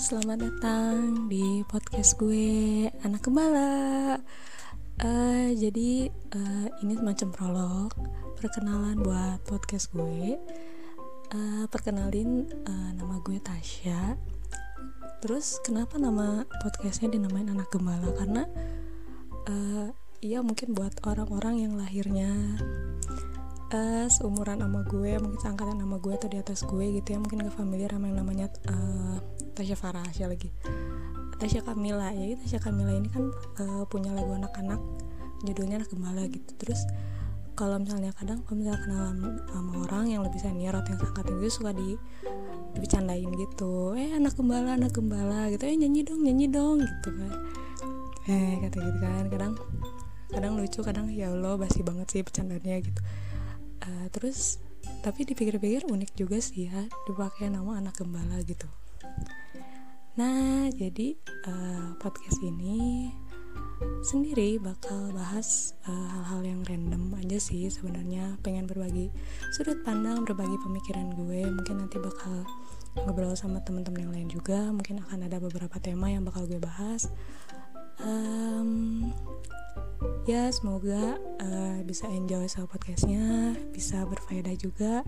selamat datang di podcast gue Anak Gembala. Uh, Jadi uh, ini semacam prolog Perkenalan buat podcast gue. Uh, Perkenalin uh, nama gue Tasya. Terus kenapa nama podcastnya dinamain Anak Gembala? Karena uh, ya mungkin buat orang-orang yang lahirnya uh, seumuran sama gue mungkin seangkatan sama gue atau di atas gue gitu ya mungkin gak familiar sama yang namanya uh, Tasya Farahasya lagi. Tasya Kamila ya Tasya Kamila ini kan uh, punya lagu anak-anak judulnya anak gembala gitu. Terus kalau misalnya kadang kalau misalnya kenal sama orang yang lebih senior atau yang seangkatan gue suka di dibecandain gitu. Eh anak gembala anak gembala gitu. Eh nyanyi dong nyanyi dong gitu kan. Eh kata gitu kan. Kadang kadang lucu kadang ya Allah basi banget sih bercandanya gitu uh, terus tapi dipikir-pikir unik juga sih ya dipakai nama anak gembala gitu. Nah jadi uh, podcast ini sendiri bakal bahas eh, hal-hal uh, yang random aja sih sebenarnya. Pengen berbagi sudut pandang berbagi pemikiran gue. Mungkin nanti bakal ngobrol sama teman-teman yang lain juga. Mungkin akan ada beberapa tema yang bakal gue bahas. Um, ya semoga uh, bisa enjoy sama podcastnya bisa berfaedah juga.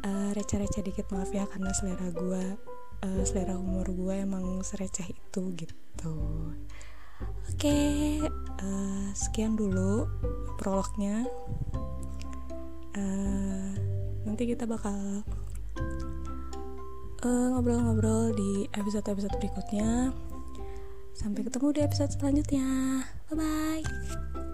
Uh, receh-receh dikit maaf ya karena selera gue uh, selera umur gue emang sereceh itu gitu. Oke okay, uh, sekian dulu prolognya. Uh, nanti kita bakal ngobrol-ngobrol uh, di episode-episode berikutnya Sampai ketemu di episode selanjutnya. Bye bye.